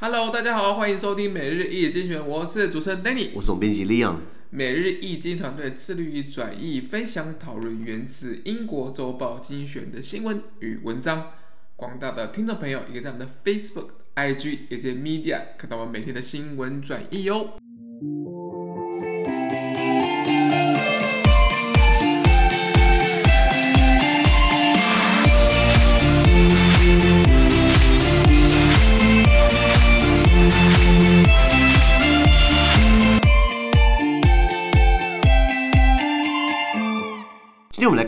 Hello，大家好，欢迎收听每日一经精选，我是主持人 Danny，我是总编辑 Leon。每日一经团队致力于转译、分享、讨论源自英国周报精选的新闻与文章。广大的听众朋友，也可以在我们的 Facebook、IG 以及 Media 看到我们每天的新闻转译哟。我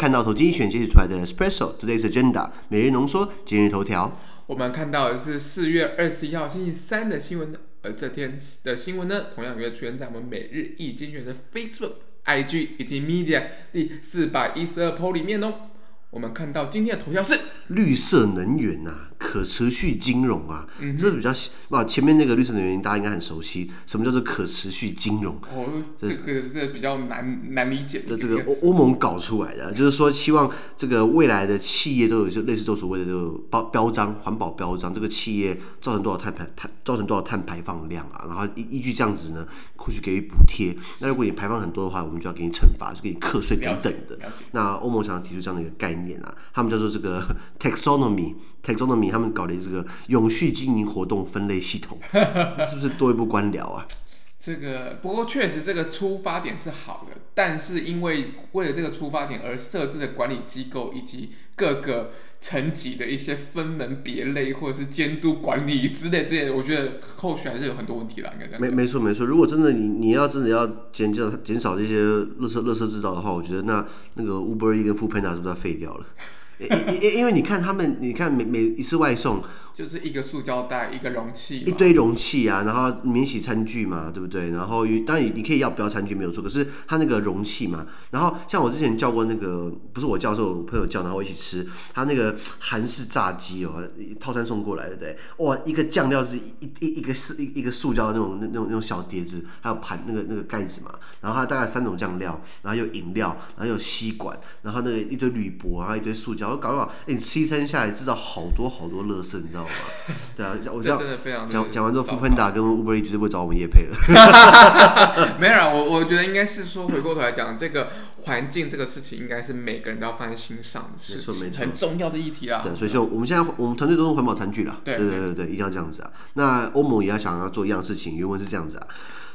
看到投机选截取出来的 Espresso Today's Agenda 每日浓缩今日头条。我们看到的是四月二十一号星期三的新闻，而这天的新闻呢，同样也会出现在我们每日易精选的 Facebook、IG 以及 Media 第四百一十二 po 里面哦。我们看到今天的头条是绿色能源呐、啊。可持续金融啊，嗯、这比较哇，前面那个绿色能源大家应该很熟悉。什么叫做可持续金融？哦，这个是比较难难理解的。这个欧欧盟搞出来的，就是说希望这个未来的企业都有就类似都所谓的这个标标章环保标章，这个企业造成多少碳排碳造成多少碳排放量啊，然后依依据这样子呢，或许给予补贴。那如果你排放很多的话，我们就要给你惩罚，就给你课税等等的。那欧盟想要提出这样的一个概念啊，他们叫做这个 taxonomy。Taxonomy，他们搞的这个永续经营活动分类系统，是不是多一步官僚啊？这个不过确实这个出发点是好的，但是因为为了这个出发点而设置的管理机构以及各个层级的一些分门别类或者是监督管理之类这些，我觉得后续还是有很多问题啦。应该。没没错没错，如果真的你你要真的要减少减少这些垃圾垃圾制造的话，我觉得那那个 Uber Eats 跟 Foodpanda 是不是要废掉了？因因因为你看他们，你看每每一次外送。就是一个塑胶袋，一个容器，一堆容器啊，然后免洗餐具嘛，对不对？然后当然你可以要不要餐具没有错，可是它那个容器嘛，然后像我之前叫过那个，不是我叫，是我朋友叫，然后我一起吃，他那个韩式炸鸡哦，套餐送过来的，对，哇，一个酱料是一一一个是一一个塑胶的那种那种那种小碟子，还有盘那个那个盖子嘛，然后它大概三种酱料，然后有饮料，然后有吸管，然后那个一堆铝箔，然后一堆塑胶，我搞搞，哎，你吃一餐下来制造好多好多乐色，你知道吗？对啊，我这样讲讲完之后，Foodpanda 跟 Uber Eats 绝对不会找我们叶配了。没有啊，我我觉得应该是说，回过头来讲，这个环境这个事情，应该是每个人都要放在心上的事情，没错没错，很重要的议题啊。对，所以就我们现在我们团队都用环保餐具了。对对对对，一定要这样子啊。那欧盟也要想要做一样事情，原文是这样子啊。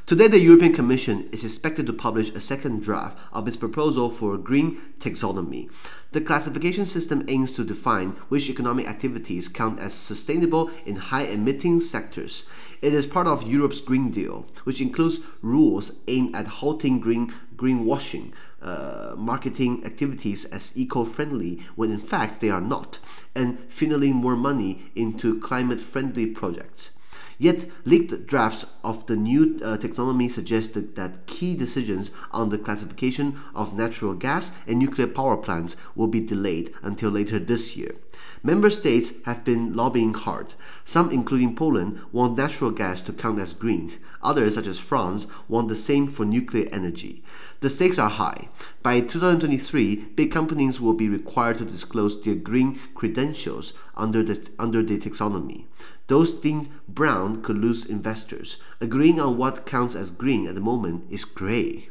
Today, the European Commission is expected to publish a second draft of its proposal for green taxonomy. The classification system aims to define which economic activities count as sustainable in high-emitting sectors. It is part of Europe's Green Deal, which includes rules aimed at halting green greenwashing, uh, marketing activities as eco-friendly when in fact they are not, and funneling more money into climate-friendly projects. Yet, leaked drafts of the new uh, taxonomy suggested that key decisions on the classification of natural gas and nuclear power plants will be delayed until later this year. Member states have been lobbying hard. Some, including Poland, want natural gas to count as green. Others, such as France, want the same for nuclear energy. The stakes are high. By 2023, big companies will be required to disclose their green credentials under the, under the taxonomy. Those deemed brown could lose investors. Agreeing on what counts as green at the moment is gray.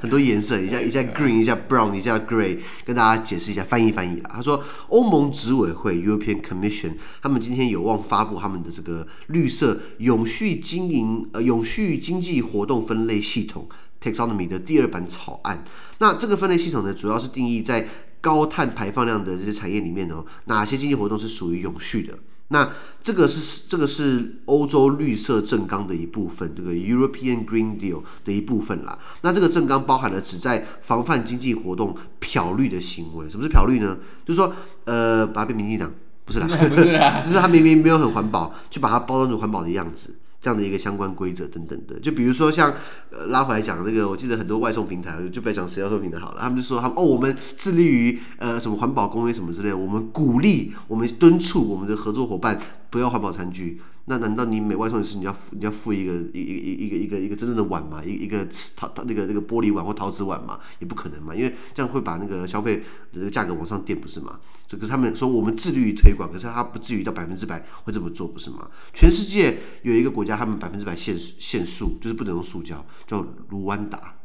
很多颜色，一下一下 green，一下 brown，一下 gray，跟大家解释一下，翻译翻译啦。他说，欧盟执委会 European Commission，他们今天有望发布他们的这个绿色永续经营呃永续经济活动分类系统 Taxonomy 的第二版草案。那这个分类系统呢，主要是定义在高碳排放量的这些产业里面哦，哪些经济活动是属于永续的。那这个是这个是欧洲绿色政纲的一部分，这个 European Green Deal 的一部分啦。那这个政纲包含了旨在防范经济活动漂绿的行为。什么是漂绿呢？就是说，呃，把它变民进党，不是啦，不是啦，就是它明明没有很环保，就把它包装成环保的样子。这样的一个相关规则等等的，就比如说像呃拉回来讲这个，我记得很多外送平台，就不要讲谁要送平台好了，他们就说他们哦，我们致力于呃什么环保公约什么之类，我们鼓励我们敦促我们的合作伙伴不要环保餐具，那难道你每外送一次你要你要付一个一一一个一个一个真正的碗嘛？一一个陶陶那个那个玻璃碗或陶瓷碗嘛？也不可能嘛，因为这样会把那个消费这个价格往上垫，不是吗？这个他们说我们致力于推广，可是他不至于到百分之百会这么做，不是吗？全世界有一个国家，他们百分之百限限塑，就是不能用塑胶，叫卢旺达。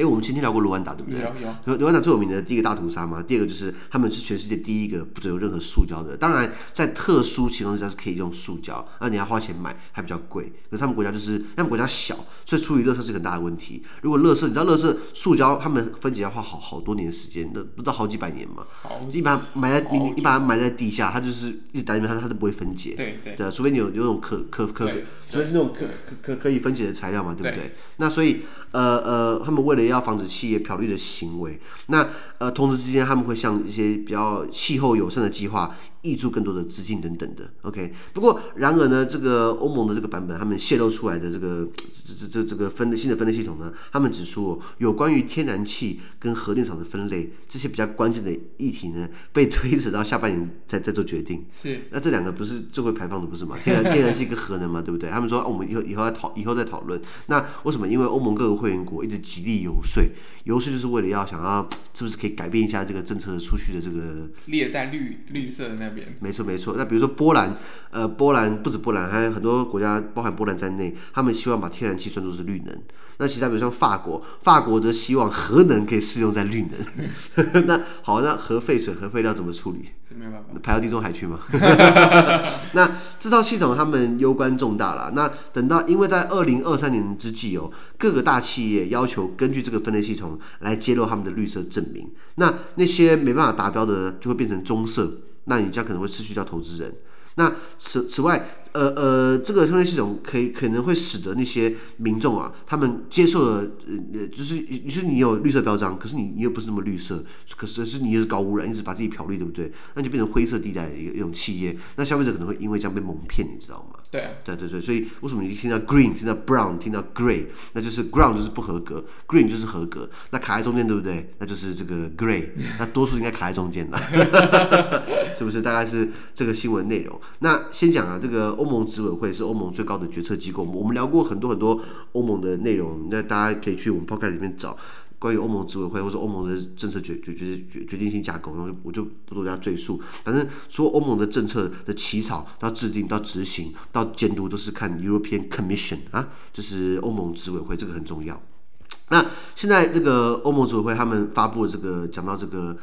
哎，我们前天聊过卢旺达，对不对？有有。卢旺达最有名的第一个大屠杀嘛，第二个就是他们是全世界第一个不准有任何塑胶的。当然，在特殊情况之下是可以用塑胶，那你要花钱买，还比较贵。可是他们国家就是他们国家小，所以处理垃圾是很大的问题。如果垃圾，你知道垃圾塑胶他们分解要花好好多年的时间，那不到好几百年嘛。好。一般埋在你你把它埋在地下，它就是一直待在里面，它它都不会分解。对对。对，除非你有有种可可可，除非是那种可可可以分解的材料嘛，对不对？那所以呃呃，他们为了要防止企业漂绿的行为，那呃，同时之间他们会像一些比较气候友善的计划。挹注更多的资金等等的，OK。不过，然而呢，这个欧盟的这个版本，他们泄露出来的这个这这这这个分类新的分类系统呢，他们指出有关于天然气跟核电厂的分类这些比较关键的议题呢，被推迟到下半年再再做决定。是。那这两个不是最会排放的不是吗？天然天然气跟核能嘛，对不对？他们说，哦，我们以后以后再讨以后再讨论。那为什么？因为欧盟各个会员国一直极力游说，游说就是为了要想要是不是可以改变一下这个政策出去的这个列在绿绿色的那。没错没错，那比如说波兰，呃，波兰不止波兰，还有很多国家，包含波兰在内，他们希望把天然气算作是绿能。那其他比如像法国，法国则希望核能可以适用在绿能。那好，那核废水、核废料怎么处理？没办法，排到地中海去吗？那这套系统他们攸关重大了。那等到，因为在二零二三年之际哦，各个大企业要求根据这个分类系统来揭露他们的绿色证明。那那些没办法达标的，就会变成棕色。那你将可能会失去掉投资人。那此此外，呃呃，这个通讯系统可以可能会使得那些民众啊，他们接受了呃，就是就是你有绿色标章，可是你你又不是那么绿色，可是是你又是高污染，一直把自己漂绿，对不对？那就变成灰色地带的一一种企业，那消费者可能会因为这样被蒙骗，你知道吗？对啊，对对对，所以为什么你听到 green，听到 brown，听到 gray，那就是 ground 就是不合格，green 就是合格，那卡在中间对不对？那就是这个 gray，那多数应该卡在中间了，是不是？大概是这个新闻内容。那先讲啊，这个。欧盟执委会是欧盟最高的决策机构，我们聊过很多很多欧盟的内容，那大家可以去我们 Podcast 里面找关于欧盟执委会或者欧盟的政策决决决决定性架构，然后我就不多加赘述。反正说欧盟的政策的起草到制定到执行到监督，都是看 European Commission 啊，就是欧盟执委会，这个很重要。那现在这个欧盟执委会他们发布了这个讲到这个。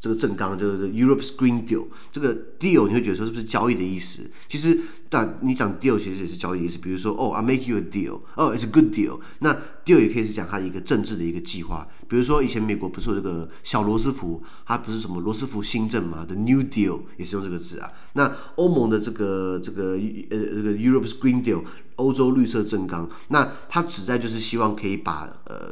这个政纲就是 Europe's Green Deal，这个 deal 你会觉得说是不是交易的意思？其实，但你讲 deal 其实也是交易的意思。比如说，哦，I make you a deal，哦，it's a good deal。那 deal 也可以是讲它一个政治的一个计划。比如说，以前美国不是有这个小罗斯福，它不是什么罗斯福新政嘛？The New Deal 也是用这个字啊。那欧盟的这个这个呃这个 Europe's Green Deal。欧洲绿色政纲，那它旨在就是希望可以把呃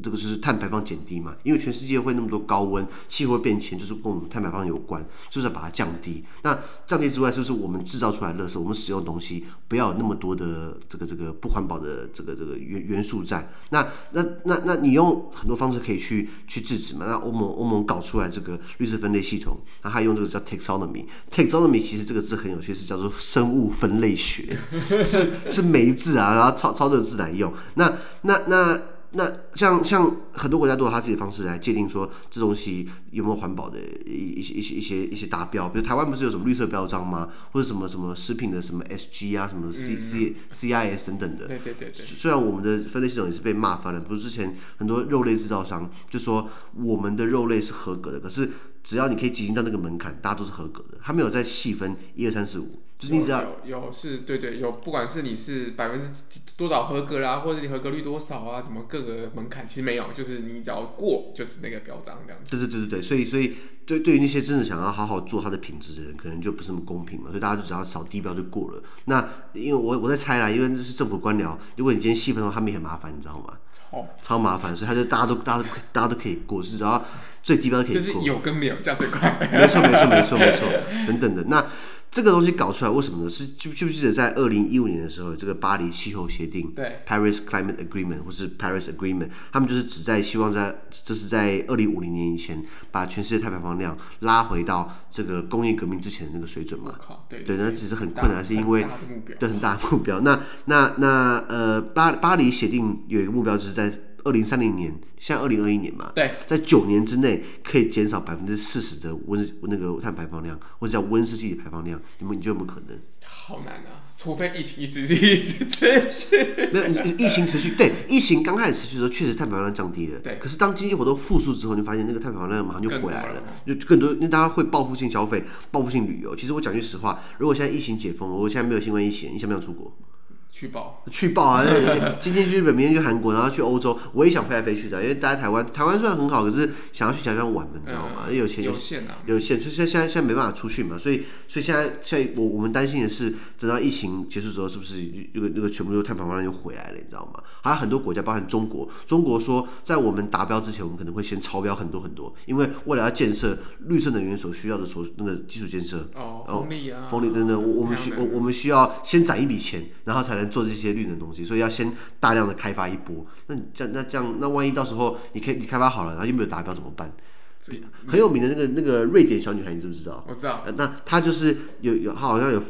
这个就是碳排放减低嘛，因为全世界会那么多高温，气候变迁就是跟我们碳排放有关，是不是要把它降低？那降低之外，是不是我们制造出来的垃圾，我们使用东西不要有那么多的这个这个不环保的这个这个元元素在？那那那那你用很多方式可以去去制止嘛？那欧盟欧盟搞出来这个绿色分类系统，那他用这个叫 taxonomy，taxonomy 其实这个字很有趣，是叫做生物分类学，是。是梅字啊，然后抄抄这个字来用。那那那像像很多国家都有他自己的方式来界定说这东西有没有环保的一一些一些一些一些达标。比如台湾不是有什么绿色标章吗？或者什么什么食品的什么 SG 啊，什么 C C C I S 等等的。对对对对。虽然我们的分类系统也是被骂翻了，不是之前很多肉类制造商就说我们的肉类是合格的，可是只要你可以挤进到那个门槛，大家都是合格的。他没有在细分一二三四五。就是你只要有有，有是对对有，不管是你是百分之多少合格啦、啊，或者你合格率多少啊，怎么各个门槛其实没有，就是你只要过就是那个表彰这样子。对对对对对，所以所以对对于那些真的想要好好做它的品质的人，可能就不是那么公平嘛，所以大家就只要扫低标就过了。那因为我我在猜啦，因为这是政府官僚，如果你今天细分的话，他们也很麻烦，你知道吗？超超麻烦，所以他就大家都大家都大家都可以过，是只要最低标可以过。就是有跟没有这样最快。没错没错没错没错，等等的那。这个东西搞出来为什么呢？是记不记得在二零一五年的时候，这个巴黎气候协定，对，Paris Climate Agreement 或是 Paris Agreement，他们就是只在希望在就是在二零五零年以前，把全世界碳排放量拉回到这个工业革命之前的那个水准嘛。对，对，那其实很困难，是因为对很大的。目标那那那呃，巴巴黎协定有一个目标，就是在二零三零年，像二零二一年嘛，对，在九年之内可以减少百分之四十的温那个碳排放量，或者叫温室气体排放量，你们你觉得有没有可能？好难啊，除非疫情一直一直持续。没有，疫情持续，对，疫情刚开始持续的时候，确实碳排放量降低了。对。可是当经济活动复苏之后，你发现那个碳排放量马上就回来了，就更多，因为大家会报复性消费、报复性旅游。其实我讲句实话，如果现在疫情解封，如果现在没有新冠疫情，你想不想出国？去报，去报啊！今天去日本，明天去韩国，然后去欧洲，我也想飞来飞去的。因为待在台湾，台湾虽然很好，可是想要去台湾玩嘛，你知道吗？有钱有限啊，有限。所以现在现在现在没办法出去嘛，所以所以现在现在我我们担心的是，等到疫情结束之后，是不是那个那个全部都碳排放量又回来了？你知道吗？还有很多国家，包含中国，中国说在我们达标之前，我们可能会先超标很多很多，因为为了要建设绿色能源所需要的所那个基础建设哦，风力啊，风力等等，我我们需我我们需要先攒一笔钱，然后才能做这些绿能东西，所以要先大量的开发一波。那这样那这样那万一到时候你开你开发好了，然后又没有达标怎么办？很有名的那个那个瑞典小女孩，你知不知道？我知道。那她就是有有，她好像有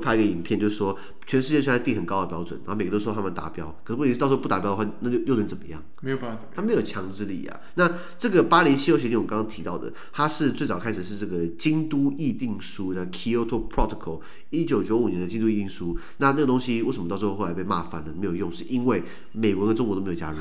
拍一个影片，就是说。全世界现在定很高的标准，然后每个都说他们达标，可是问题是到时候不达标的话，那就又能怎么样？没有办法怎么样。他没有强制力啊。那这个巴黎气候协定，我刚刚提到的，它是最早开始是这个京都议定书的 Kyoto Protocol，一九九五年的京都议定书。那那个东西为什么到最后后来被骂翻了？没有用，是因为美国跟中国都没有加入。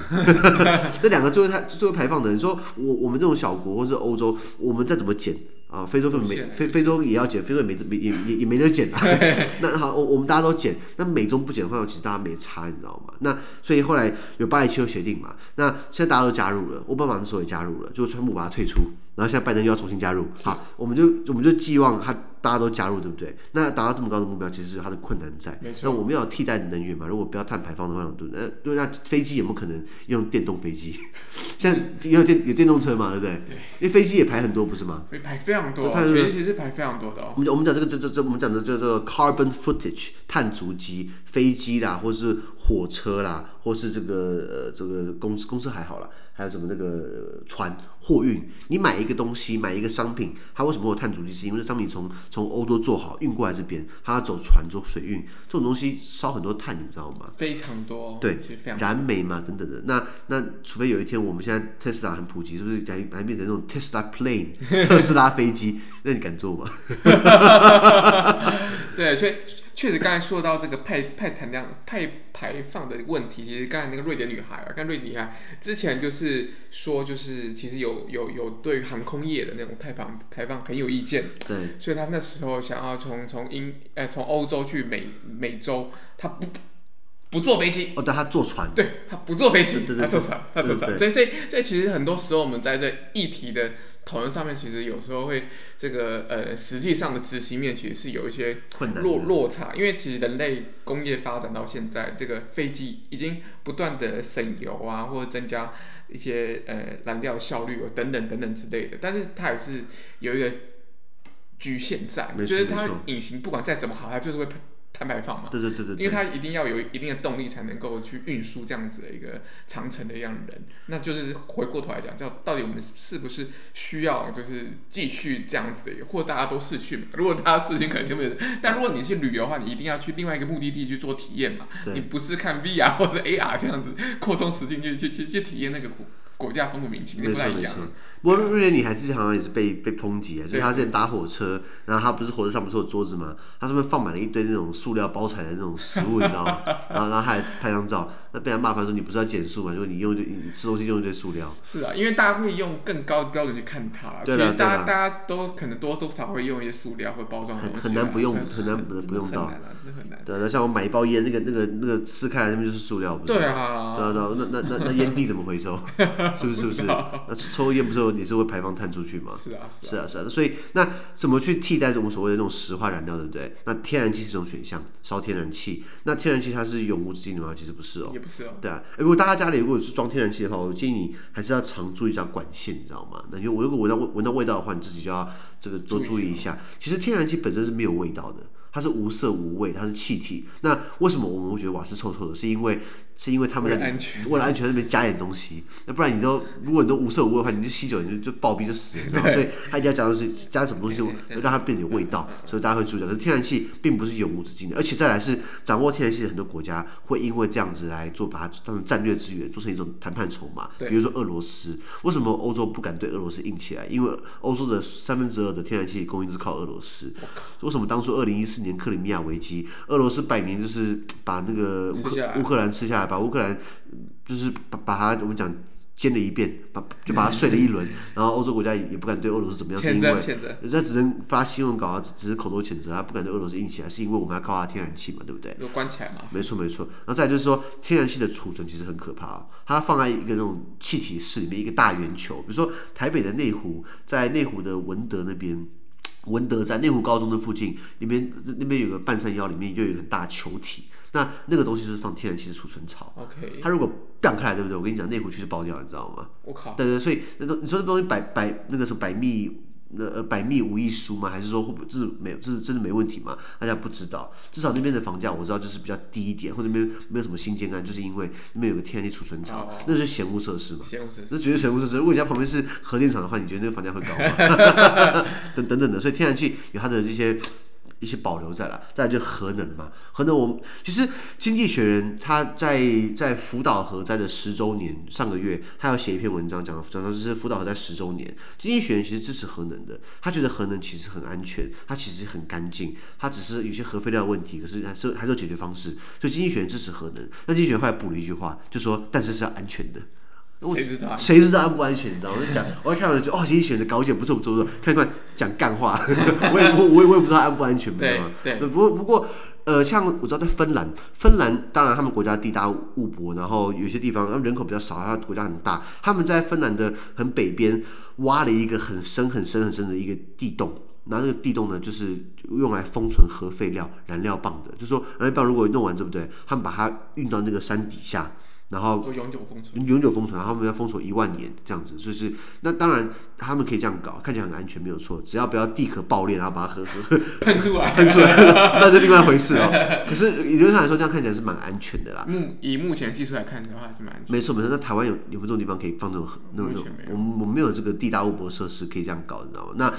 这两个最后它最后排放的人说，我我们这种小国或是欧洲，我们再怎么减？啊，非洲根本没非非洲也要减，非洲也没没也也也没得减啊。那好，我我们大家都减，那美中不减的话，其实大家没差，你知道吗？那所以后来有巴黎气候协定嘛，那现在大家都加入了，奥巴马那时候也加入了，就川普把它退出，然后现在拜登又要重新加入。好，我们就我们就寄望他。大家都加入，对不对？那达到这么高的目标，其实它的困难在。那我们要有替代能源嘛？如果不要碳排放的话？那那飞机有没有可能用电动飞机？现在有电有电动车嘛？对不对？对。因为飞机也排很多，不是吗？排非常多，飞机是排非常多的。我们我们讲这个这这这，我们讲的叫做 carbon footage 碳足迹，飞机啦，或是火车啦，或是这个呃这个公司公司还好啦，还有什么那个船货运？你买一个东西，买一个商品，它为什么会有碳足迹？是因为这商品从从欧洲做好运过来这边，它要走船做水运，这种东西烧很多碳，你知道吗？非常多。对，燃煤嘛，等等的。那那除非有一天我们现在特斯拉很普及，是不是改改变成那种 Tesla plane 特斯拉飞机？那你敢坐吗？对，确确实，刚才说到这个派派碳量、派排放的问题，其实刚才那个瑞典女孩啊，刚瑞典女孩之前就是说，就是其实有有有对航空业的那种排放排放很有意见，对，所以她那时候想要从从英呃从欧洲去美美洲，她不。不坐飞机哦，对，他坐船。对，他不坐飞机，他坐船，他坐船。所以，所以，所以，其实很多时候我们在这议题的讨论上面，其实有时候会这个呃，实际上的执行面其实是有一些落落差，因为其实人类工业发展到现在，这个飞机已经不断的省油啊，或者增加一些呃燃料效率等等等等之类的，但是它也是有一个局限在，就是它隐形不管再怎么好，它就是会。碳排放嘛，对对对对，因为它一定要有一定的动力才能够去运输这样子的一个长城的一样人，那就是回过头来讲，叫到底我们是不是需要就是继续这样子的一个，或大家都视讯嘛？如果大家视讯可能就没有，但如果你去旅游的话，你一定要去另外一个目的地去做体验嘛，对。你不是看 VR 或者 AR 这样子扩充实境去去去去体验那个国国家风土民情，那不太一样。不过瑞典女孩之前好像也是被被抨击啊，就是她之前搭火车，然后她不是火车上不是有桌子吗？她上面放满了一堆那种塑料包材的那种食物，你知道吗？然后然后她还拍张照，那被人骂翻说你不是要减速吗？就是你用一堆你吃东西用一堆塑料。是啊，因为大家会用更高的标准去看它，所以大家大家都可能多多少少会用一些塑料或包装。很很难不用，很难不用到。对，那像我买一包烟，那个那个那个撕开来那边就是塑料，不是？对啊。对啊对啊，那那那那烟蒂怎么回收？是不是？是不是？那抽烟不是也是会排放碳出去吗？是啊，是啊，是啊。所以那怎么去替代这种所谓的那种石化燃料，对不对？那天然气是一种选项，烧天然气。那天然气它是永无止境的吗？其实不是哦，也不是哦。对啊，如果大家家里如果是装天然气的话，我建议你还是要常注意一下管线，你知道吗？那因为我如果闻到闻到味道的话，你自己就要这个多注意一下。其实天然气本身是没有味道的。它是无色无味，它是气体。那为什么我们会觉得瓦斯臭臭的？是因为是因为他们在为了安全，为了安全那边加点东西。那不然你都如果你都无色无味的话，你就吸久你就就暴毙就死了，你知道吗？所以他一定要加东西，加什么东西就让它变得有味道。所以大家会注意到，可是天然气并不是永无止境的，而且再来是掌握天然气的很多国家会因为这样子来做，把它当成战略资源，做成一种谈判筹码。比如说俄罗斯，为什么欧洲不敢对俄罗斯硬起来？因为欧洲的三分之二的天然气供应是靠俄罗斯。为什么当初二零一四年克里米亚危机？俄罗斯摆明就是把那个乌克乌克兰吃下来，把乌克兰就是把把它我们讲煎了一遍，把就把它睡了一轮，然后欧洲国家也也不敢对俄罗斯怎么样，是因为人家只能发新闻稿啊，只是口头谴责，他不敢对俄罗斯硬起来，是因为我们要靠它天然气嘛，对不对？有关起来嘛？没错没错。然后再就是说，天然气的储存其实很可怕啊，它放在一个那种气体室里面，一个大圆球，比如说台北的内湖，在内湖的文德那边。文德在内湖高中的附近，那边那边有个半山腰，里面又有一个很大球体，那那个东西是放天然气的储存槽。OK，它如果断开来，对不对？我跟你讲，内湖区是爆掉，你知道吗？我靠！对对，所以那东你说这东西百百那个什么百密。那呃，百密无一疏吗？还是说会不会这是没有，这是真的没问题吗？大家不知道，至少那边的房价我知道就是比较低一点，或者那边没有什么新建案，就是因为那边有个天然气储存槽，哦、那是嫌恶设施嘛？嫌恶设施，那绝对嫌恶设施。如果你家旁边是核电厂的话，你觉得那个房价会高吗？等等等的，所以天然气有它的这些。一些保留在了，再来就核能嘛。核能，我们其实《经济学人》他在在福岛核灾的十周年，上个月他要写一篇文章讲，讲到就是福岛核灾十周年，《经济学人》其实支持核能的，他觉得核能其实很安全，它其实很干净，它只是有些核废料问题，可是还是还是有解决方式。所以《经济学人》支持核能。那《经济学人》后来补了一句话，就说：“但是是要安全的。”谁知道？谁知道安不安全？你知道？我就讲，我一看完就哦，经济学人的稿件不错不错不错，看一看讲干话，我也我我也我也不知道安不安全，不知道吗？对，不过不过呃，像我知道在芬兰，芬兰当然他们国家地大物博，然后有些地方他们人口比较少，他国家很大，他们在芬兰的很北边挖了一个很深很深很深的一个地洞，然后那个地洞呢，就是用来封存核废料燃料棒的，就是说燃料棒如果弄完，对不对？他们把它运到那个山底下。然后永久封存，永久封存，他们要封存一万年这样子，就是那当然他们可以这样搞，看起来很安全，没有错，只要不要地壳爆裂，然后把它核核喷出来，喷出来，那是另外一回事哦。可是理论上来说，这样看起来是蛮安全的啦。目以目前技术来看的话，是蛮安全。没错没错，那台湾有有没有这种地方可以放这种那种？我们我们没有这个地大物博设施可以这样搞，你知道吗？那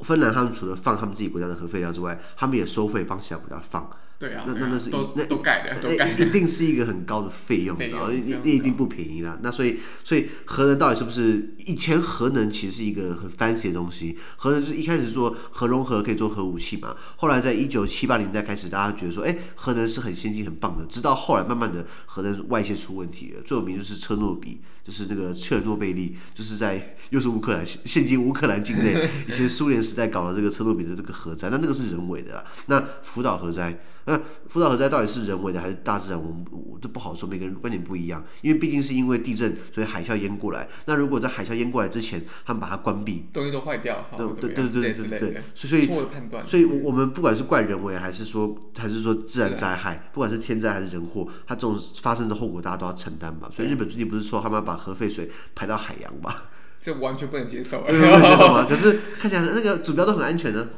芬兰他们除了放他们自己国家的核废料之外，他们也收费帮其他国家放。对啊，那那那是都那都盖的，那 一定是一个很高的费用，然后那那一定不便宜啦。那所以所以核能到底是不是？以前核能其实是一个很 fancy 的东西，核能就是一开始做核融合可以做核武器嘛。后来在一九七八年代开始，大家觉得说，哎，核能是很先进很棒的。直到后来慢慢的核能外泄出问题了，最有名就是车诺比，就是那个切尔诺贝利，就是在又是乌克兰，现今乌克兰境内，以前苏联时代搞了这个车诺比的这个核灾，那那个是人为的啦。那福岛核灾。那福岛核灾到底是人为的还是大自然？我们我都不好说，每个人观点不一样。因为毕竟是因为地震，所以海啸淹过来。那如果在海啸淹过来之前，他们把它关闭，东西都坏掉，对对对对对对，所以错的判断。所以，我们不管是怪人为，还是说还是说自然灾害，不管是天灾还是人祸，它这种发生的后果，大家都要承担嘛。所以日本最近不是说他们要把核废水排到海洋吧？这完全不能接受，不能接受吗？可是看起来那个指标都很安全呢。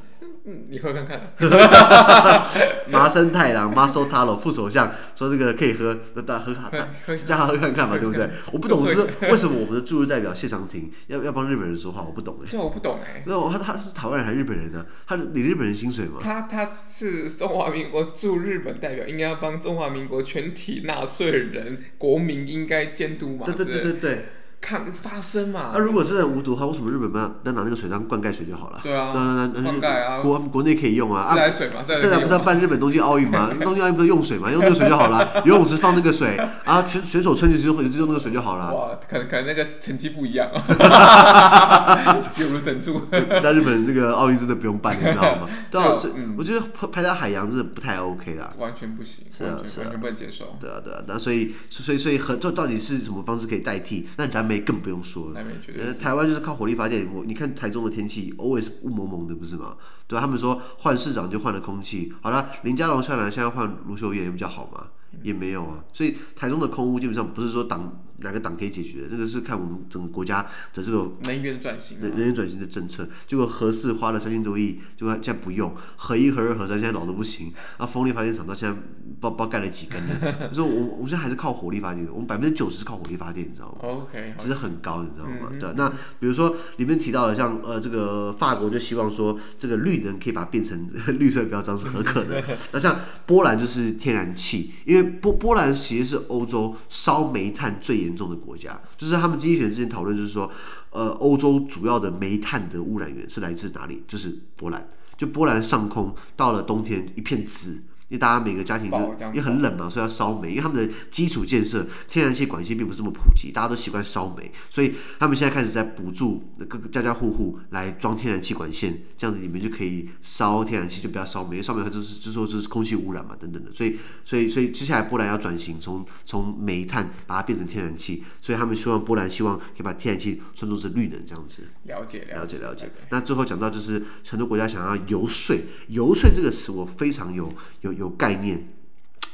嗯，你喝看看。麻生太郎 Maso Taro 副首相说这个可以喝，那大家喝看看，叫他喝看看嘛，对不对？我不懂是为什么我们的驻日代表谢长廷要要帮日本人说话，我不懂哎。对，我不懂哎。那他他是台湾人还是日本人呢？他领日本人薪水吗？他他是中华民国驻日本代表，应该要帮中华民国全体纳税人国民应该监督嘛？对对对对对。看发生嘛？那如果真的无毒的话，为什么日本不要要拿那个水当灌溉水就好了？对啊，那那灌溉啊，国国内可以用啊。自来水嘛，自来不是要办日本东京奥运吗？东京奥运不是用水吗？用那个水就好了。游泳池放那个水，啊，选选手穿进去就就用那个水就好了。哇，可能可能那个成绩不一样啊。有如神助。在日本那个奥运真的不用办，你知道吗？对啊，我觉得拍到海洋是不太 OK 啦。完全不行，是啊，完全不能接受。对啊，对啊，那所以所以所以核这到底是什么方式可以代替？那咱。煤更不用说了。呃，台湾就是靠火力发电。我你看台中的天气，always 雾蒙蒙的，不是吗？对吧？他们说换市长就换了空气。好了，林佳龙下来，现在换卢秀燕也比较好嘛？也没有啊。所以台中的空污基本上不是说党。哪个党可以解决的？那个是看我们整个国家的这个能源转型、能源转型的政策。结果核四花了三千多亿，结果现在不用；核一、核二、核三现在老的不行。啊，风力发电厂到现在不不知道盖了几根呢？所以我我们现在还是靠火力发电，我们百分之九十是靠火力发电，你知道吗？OK，其实很高，你知道吗？对。那比如说里面提到了像呃这个法国就希望说这个绿能可以把它变成 绿色标章是合可的。那像波兰就是天然气，因为波波兰其实是欧洲烧煤炭最严严重的国家。就是他们经济学之前讨论，就是说，呃，欧洲主要的煤炭的污染源是来自哪里？就是波兰。就波兰上空到了冬天一片紫。因为大家每个家庭都因为很冷嘛，所以要烧煤。因为他们的基础建设天然气管线并不是这么普及，大家都习惯烧煤，所以他们现在开始在补助各个家家户户来装天然气管线，这样子你们就可以烧天然气，就不要烧煤。烧煤它就是就说就是空气污染嘛，等等的。所以所以所以接下来波兰要转型，从从煤炭把它变成天然气，所以他们希望波兰希望可以把天然气算作是绿能这样子。了解了解了解。了解那最后讲到就是很多国家想要游说，游说这个词我非常有有。有概念，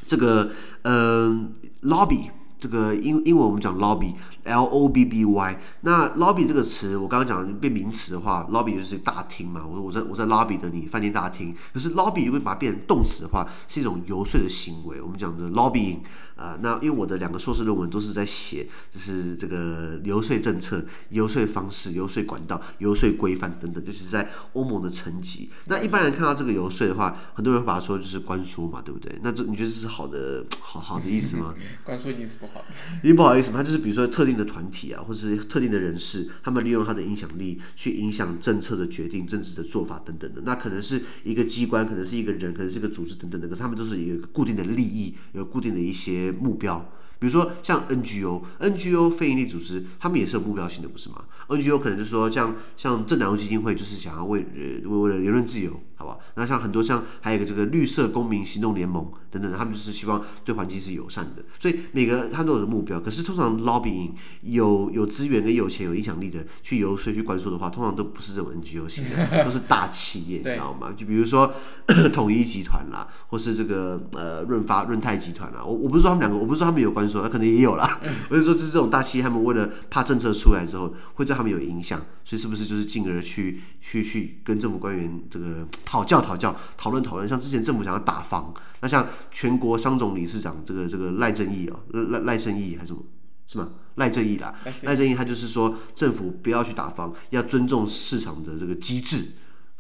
这个嗯，lobby，这个英英文我们讲 lobby lobby，L O B B Y。那 lobby 这个词，我刚刚讲变名词的话，lobby 就是大厅嘛。我说我在我在 lobby 等你饭店大厅。可是 lobby 如果把它变成动词的话，是一种游说的行为。我们讲的 lobbying。啊、呃，那因为我的两个硕士论文都是在写，就是这个游说政策、游说方式、游说管道、游说规范等等，就是在欧盟的层级。那一般人看到这个游说的话，很多人会把它说就是关说嘛，对不对？那这你觉得这是好的好好的意思吗？关说一定是不好的，因为不好意思嘛，他就是比如说特定的团体啊，或者是特定的人士，他们利用他的影响力去影响政策的决定、政治的做法等等的。那可能是一个机关，可能是一个人，可能是一个组织等等的。可是他们都是一个固定的利益，有固定的一些。目标，比如说像 NGO，NGO 非营利组织，他们也是有目标性的，不是吗？NGO 可能就是说像像正南基金会，就是想要为呃为了言论自由。好吧，那像很多像还有一个这个绿色公民行动联盟等等，他们就是希望对环境是友善的，所以每个他都有目标。可是通常 lobbying 有有资源跟有钱有影响力的去游说去关说的话，通常都不是这种 NGO 型的，都是大企业，你知道吗？就比如说 统一集团啦，或是这个呃润发润泰集团啦。我我不是说他们两个，我不是说他们有关说，那可能也有啦。我是说，就是这种大企业，他们为了怕政策出来之后会对他们有影响，所以是不是就是进而去去去跟政府官员这个。讨教讨教讨论讨论，像之前政府想要打房，那像全国商总理事长这个这个赖正义啊，赖赖正义还是什么？是吗？赖正义啦，赖正义他就是说政府不要去打房，要尊重市场的这个机制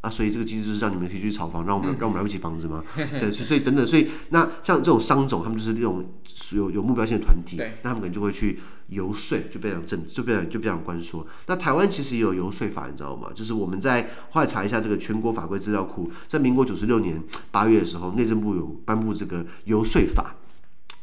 啊，所以这个机制就是让你们可以去炒房，让我们让我们买不起房子吗？对，所以等等，所以那像这种商总，他们就是那种有有目标性的团体，那他们可能就会去。游说就变成政，就变成就变成关说。那台湾其实也有游说法，你知道吗？就是我们在后来查一下这个全国法规资料库，在民国九十六年八月的时候，内政部有颁布这个游说法。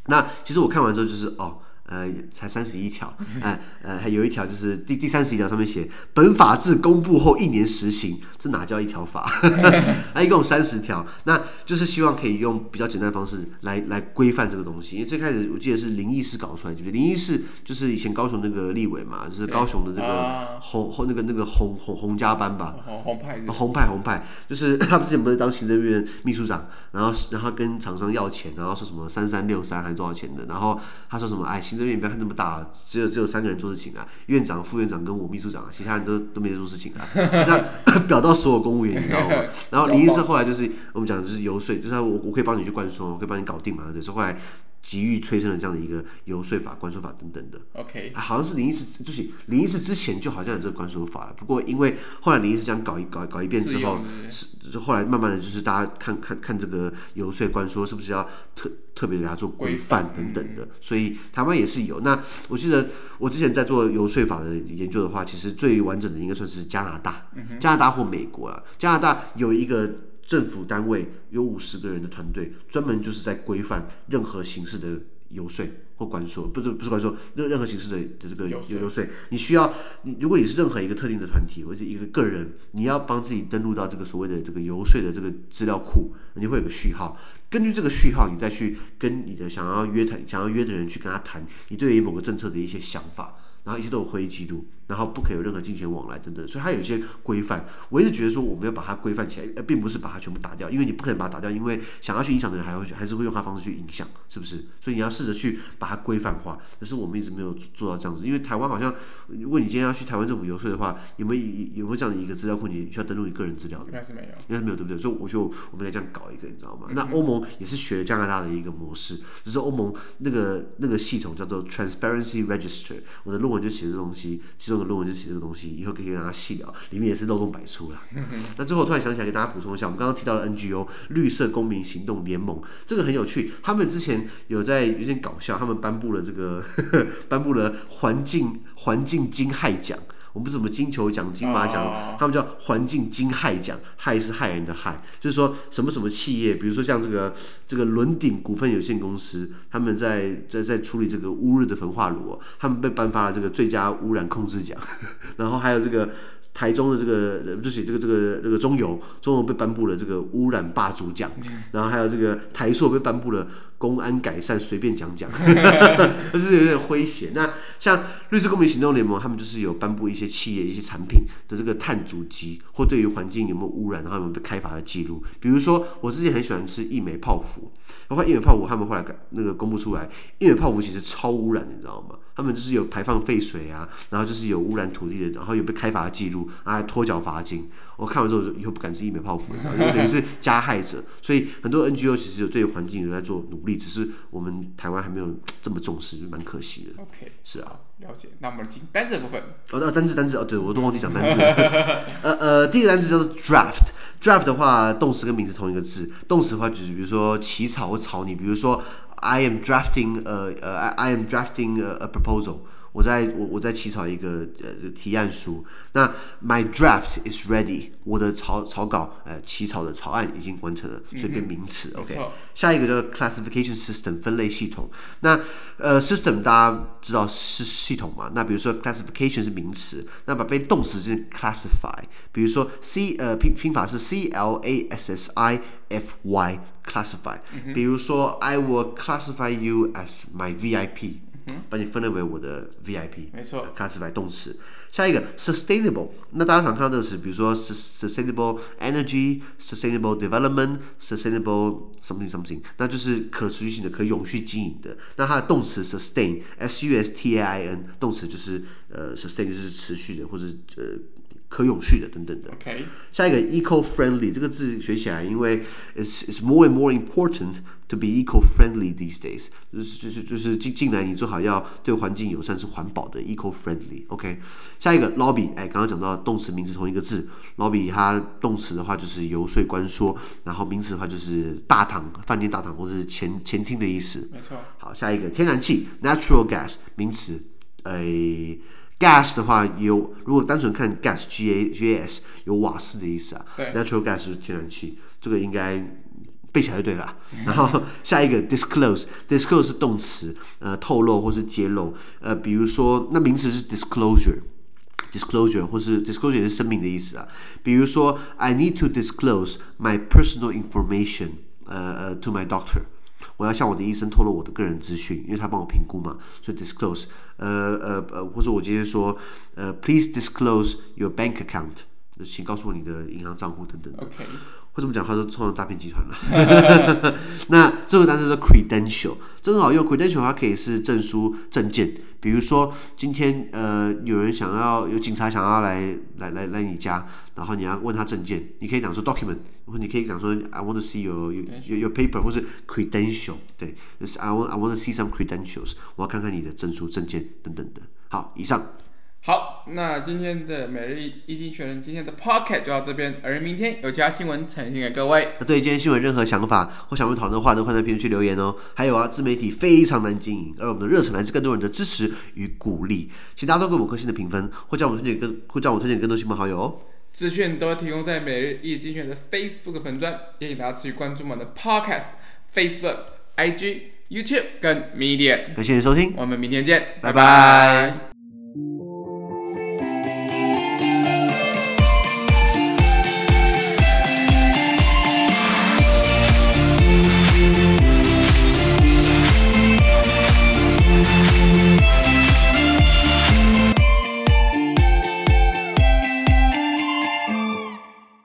那其实我看完之后就是哦。呃，才三十一条，呃呃，还有一条就是第第三十一条上面写，本法制公布后一年实行，这哪叫一条法？啊一共有三十条，那就是希望可以用比较简单的方式来来规范这个东西。因为最开始我记得是林义士搞出来，对不对？林义士就是以前高雄那个立委嘛，就是高雄的这个红红那个那个红红红家班吧，红派红派红派，就是 他们之前不是当行政院秘书长，然后然后跟厂商要钱，然后说什么三三六三还是多少钱的，然后他说什么哎行。这边不要看这么大，只有只有三个人做事情啊，院长、副院长跟我秘书长啊，其他人都都没在做事情啊，这样表到所有公务员，你知道吗？然后林医师后来就是我们讲的就是游说，就是我我可以帮你去灌输，我可以帮你搞定嘛，对，所以后来。急于催生了这样的一个游说法、关说法等等的。OK，、啊、好像是林义士，就是林义士之前就好像有这个关说法了。不过因为后来林义士这样搞一搞搞一遍之后，是，是后来慢慢的就是大家看看看这个游说关说是不是要特特别给他做规范等等的。所以台湾也是有。那我记得我之前在做游说法的研究的话，其实最完整的应该算是加拿大，加拿大或美国了。加拿大有一个。政府单位有五十个人的团队，专门就是在规范任何形式的游说或关说，不是不是关说，任任何形式的的这个游游说，你需要你如果你是任何一个特定的团体或者一个个人，你要帮自己登录到这个所谓的这个游说的这个资料库，你会有个序号，根据这个序号，你再去跟你的想要约谈、想要约的人去跟他谈，你对于某个政策的一些想法。然后一切都有会议记录，然后不可以有任何金钱往来等等，所以它有一些规范。我一直觉得说我们要把它规范起来，而并不是把它全部打掉，因为你不可能把它打掉，因为想要去影响的人还会还是会用他方式去影响，是不是？所以你要试着去把它规范化。但是我们一直没有做到这样子，因为台湾好像，如果你今天要去台湾政府游说的话，有没有有没有这样的一个资料库？你需要登录你个人资料的？应该是没有，应该是没有，对不对？所以我就我们来这样搞一个，你知道吗？那欧盟也是学加拿大的一个模式，就是欧盟那个那个系统叫做 Transparency Register。我的论文就写这东西，其中的论文就写这个东西，以后可以跟大家细聊，里面也是漏洞百出了。那最后突然想起来，给大家补充一下，我们刚刚提到的 NGO 绿色公民行动联盟，这个很有趣，他们之前有在有点搞笑，他们颁布了这个 颁布了环境环境惊骇奖。我们不是什么金球奖、金马奖，oh. 他们叫环境金害奖，害是害人的害，就是说什么什么企业，比如说像这个这个伦鼎股份有限公司，他们在在在处理这个乌日的焚化炉，他们被颁发了这个最佳污染控制奖，然后还有这个。台中的这个不是这个这个这个中油，中油被颁布了这个污染霸主奖，然后还有这个台塑被颁布了公安改善随便讲讲，就是有点诙谐。那像绿色公民行动联盟，他们就是有颁布一些企业一些产品的这个碳足迹，或对于环境有没有污染，然后有没有被开发的记录。比如说，我之前很喜欢吃一美泡芙，然后一美泡芙他们后来那个公布出来，一美泡芙其实超污染，你知道吗？他们就是有排放废水啊，然后就是有污染土地的，然后有被开罚的记录，啊，还拖缴罚金。我看完之后就以后不敢吃一美泡芙，因为等于是加害者。所以很多 NGO 其实有对环境有在做努力，只是我们台湾还没有这么重视，蛮可惜的。OK，是啊，了解。那我们进单字的部分。哦，那单字单字哦，对我都忘记讲单字了。呃呃，第一个单字叫做 draft。draft 的话，动词跟名词同一个字。动词的话就是比如说起草或草拟，比如说。I am drafting 呃呃，I am drafting a proposal 我。在我我在起草一个呃提案书。那 My draft is ready。我的草草稿呃起草的草案已经完成了，所以变名词。OK。下一个叫 classification system 分类系统。那呃 system 大家知道是系统嘛？那比如说 classification 是名词，那把被动词就是 classify。比如说 C 呃拼拼法是 C L A S S I F Y。classify，比如说，I will classify you as my VIP，把你分类为我的 VIP，没错，classify 动词。下一个 sustainable，那大家常看到的是，比如说 sustainable energy，sustainable development，sustainable something something，那就是可持续性的、可永续经营的。那它的动词 sustain，s u s t a i n，动词就是呃 sustain 就是持续的或者呃。可永续的等等的。Okay. 下一个 eco-friendly 这个字学起来，因为 it's it's more and more important to be eco-friendly these days，就是就是就是近近来你最好要对环境友善是环保的 eco-friendly。OK，下一个 lobby，哎，刚刚讲到动词名词同一个字，lobby 它动词的话就是游说关说，然后名词的话就是大堂、饭店大堂或者是前前厅的意思。没错。好，下一个天然气 natural gas 名词，哎。Gas 的话有，如果单纯看 gas g a g a s 有瓦斯的意思啊。对，natural gas 是天然气，这个应该背起来就对了。然后下一个 disclose，disclose 是动词，呃，透露或是揭露。呃，比如说那名词是 disclosure，disclosure 或是 disclosure 也是声明的意思啊。比如说 I need to disclose my personal information，呃呃，to my doctor。我要向我的医生透露我的个人资讯，因为他帮我评估嘛，所以 disclose，呃呃呃，或者我今天说，呃，please disclose your bank account，请告诉我你的银行账户等等的。Okay. 会这么讲，他都创造诈骗集团了。那这个单词是 credential，这很好用。credential 它可以是证书、证件。比如说今天呃有人想要有警察想要来来来来你家，然后你要问他证件，你可以讲说 document，或你可以讲说 I want to see your your your paper，或是 credential，对，就是 I want I want to see some credentials，我要看看你的证书、证件等等的。好，以上。好，那今天的每日一经济学人今天的 podcast 就到这边，而明天有其他新闻呈现给各位。那对今天新闻任何想法或想问讨论的话，都欢迎在评论区留言哦。还有啊，自媒体非常难经营，而我们的热忱来自更多人的支持与鼓励，请大家都给我们颗星的评分，或将我们推荐更，或将我们推荐更多亲朋好友哦。资讯都会提供在每日一经济学人的 Facebook 粉专，也请大家持续关注我们的 podcast、Facebook、IG、YouTube 跟 Medium。感谢你收听，我们明天见，拜拜。